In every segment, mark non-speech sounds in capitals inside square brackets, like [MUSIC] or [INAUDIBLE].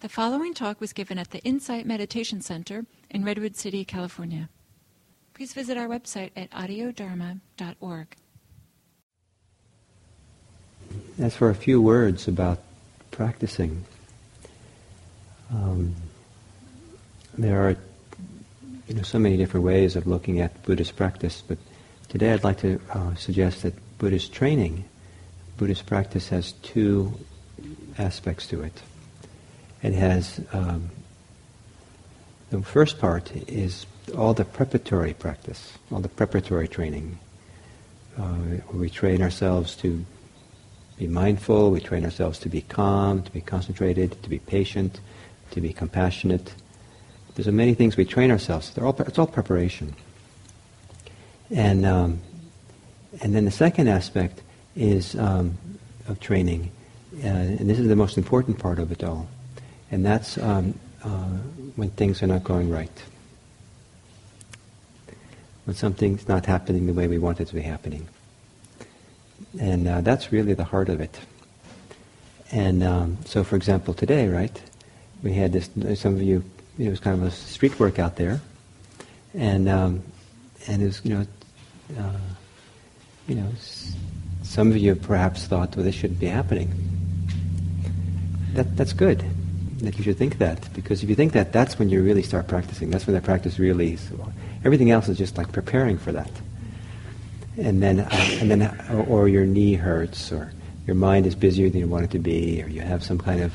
The following talk was given at the Insight Meditation Center in Redwood City, California. Please visit our website at audiodharma.org. As for a few words about practicing, um, there are you know so many different ways of looking at Buddhist practice, but today I'd like to uh, suggest that Buddhist training, Buddhist practice has two aspects to it. It has um, the first part is all the preparatory practice, all the preparatory training. Uh, we train ourselves to be mindful, we train ourselves to be calm, to be concentrated, to be patient, to be compassionate. There's so many things we train ourselves. All, it's all preparation. And, um, and then the second aspect is um, of training, uh, and this is the most important part of it all, and that's um, uh, when things are not going right. When something's not happening the way we want it to be happening. And uh, that's really the heart of it. And um, so, for example, today, right, we had this, some of you, it was kind of a street work out there. And, um, and it was, you know, uh, you know, some of you perhaps thought, well, this shouldn't be happening. That, that's good that you should think that because if you think that, that's when you really start practicing. That's when the practice really. Is. Everything else is just like preparing for that. And then, uh, and then, or, or your knee hurts, or your mind is busier than you want it to be, or you have some kind of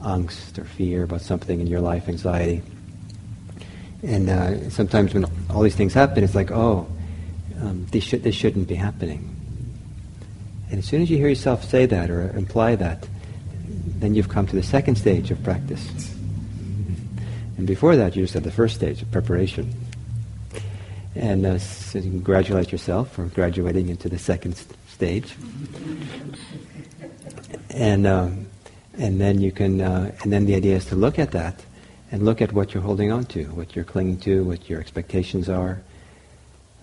angst or fear about something in your life, anxiety. And uh, sometimes when all these things happen, it's like, oh, um, this, should, this shouldn't be happening. And as soon as you hear yourself say that or imply that, then you've come to the second stage of practice. And before that, you just had the first stage of preparation. And uh, so you congratulate yourself for graduating into the second st- stage. And, um, and then you can, uh, and then the idea is to look at that and look at what you're holding on to, what you're clinging to, what your expectations are,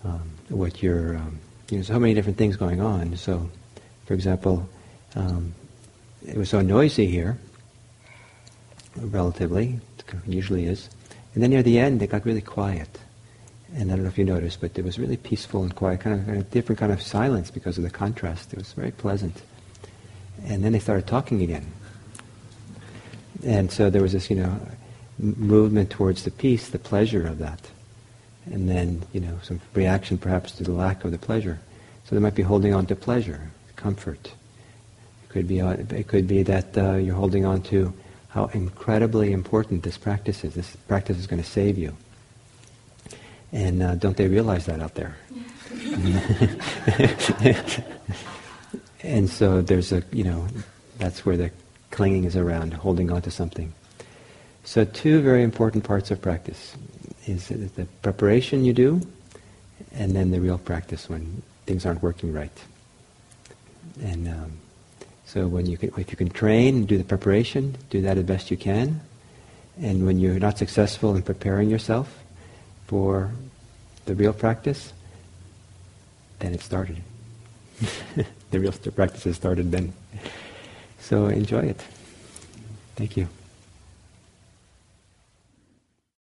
um, what your, um, you know, so many different things going on. So, for example, um, it was so noisy here, relatively, it usually is. And then near the end, it got really quiet. And I don't know if you noticed, but it was really peaceful and quiet, kind of, a different kind of silence because of the contrast. It was very pleasant. And then they started talking again. And so there was this, you know, movement towards the peace, the pleasure of that. And then, you know, some reaction perhaps to the lack of the pleasure. So they might be holding on to pleasure, comfort, could be, it could be that uh, you're holding on to how incredibly important this practice is. This practice is going to save you. And uh, don't they realize that out there? [LAUGHS] and so there's a, you know, that's where the clinging is around, holding on to something. So two very important parts of practice is the preparation you do, and then the real practice when things aren't working right. And um, so when you can, if you can train and do the preparation, do that as best you can. And when you're not successful in preparing yourself for the real practice, then it started. [LAUGHS] the real practice has started then. So enjoy it. Thank you.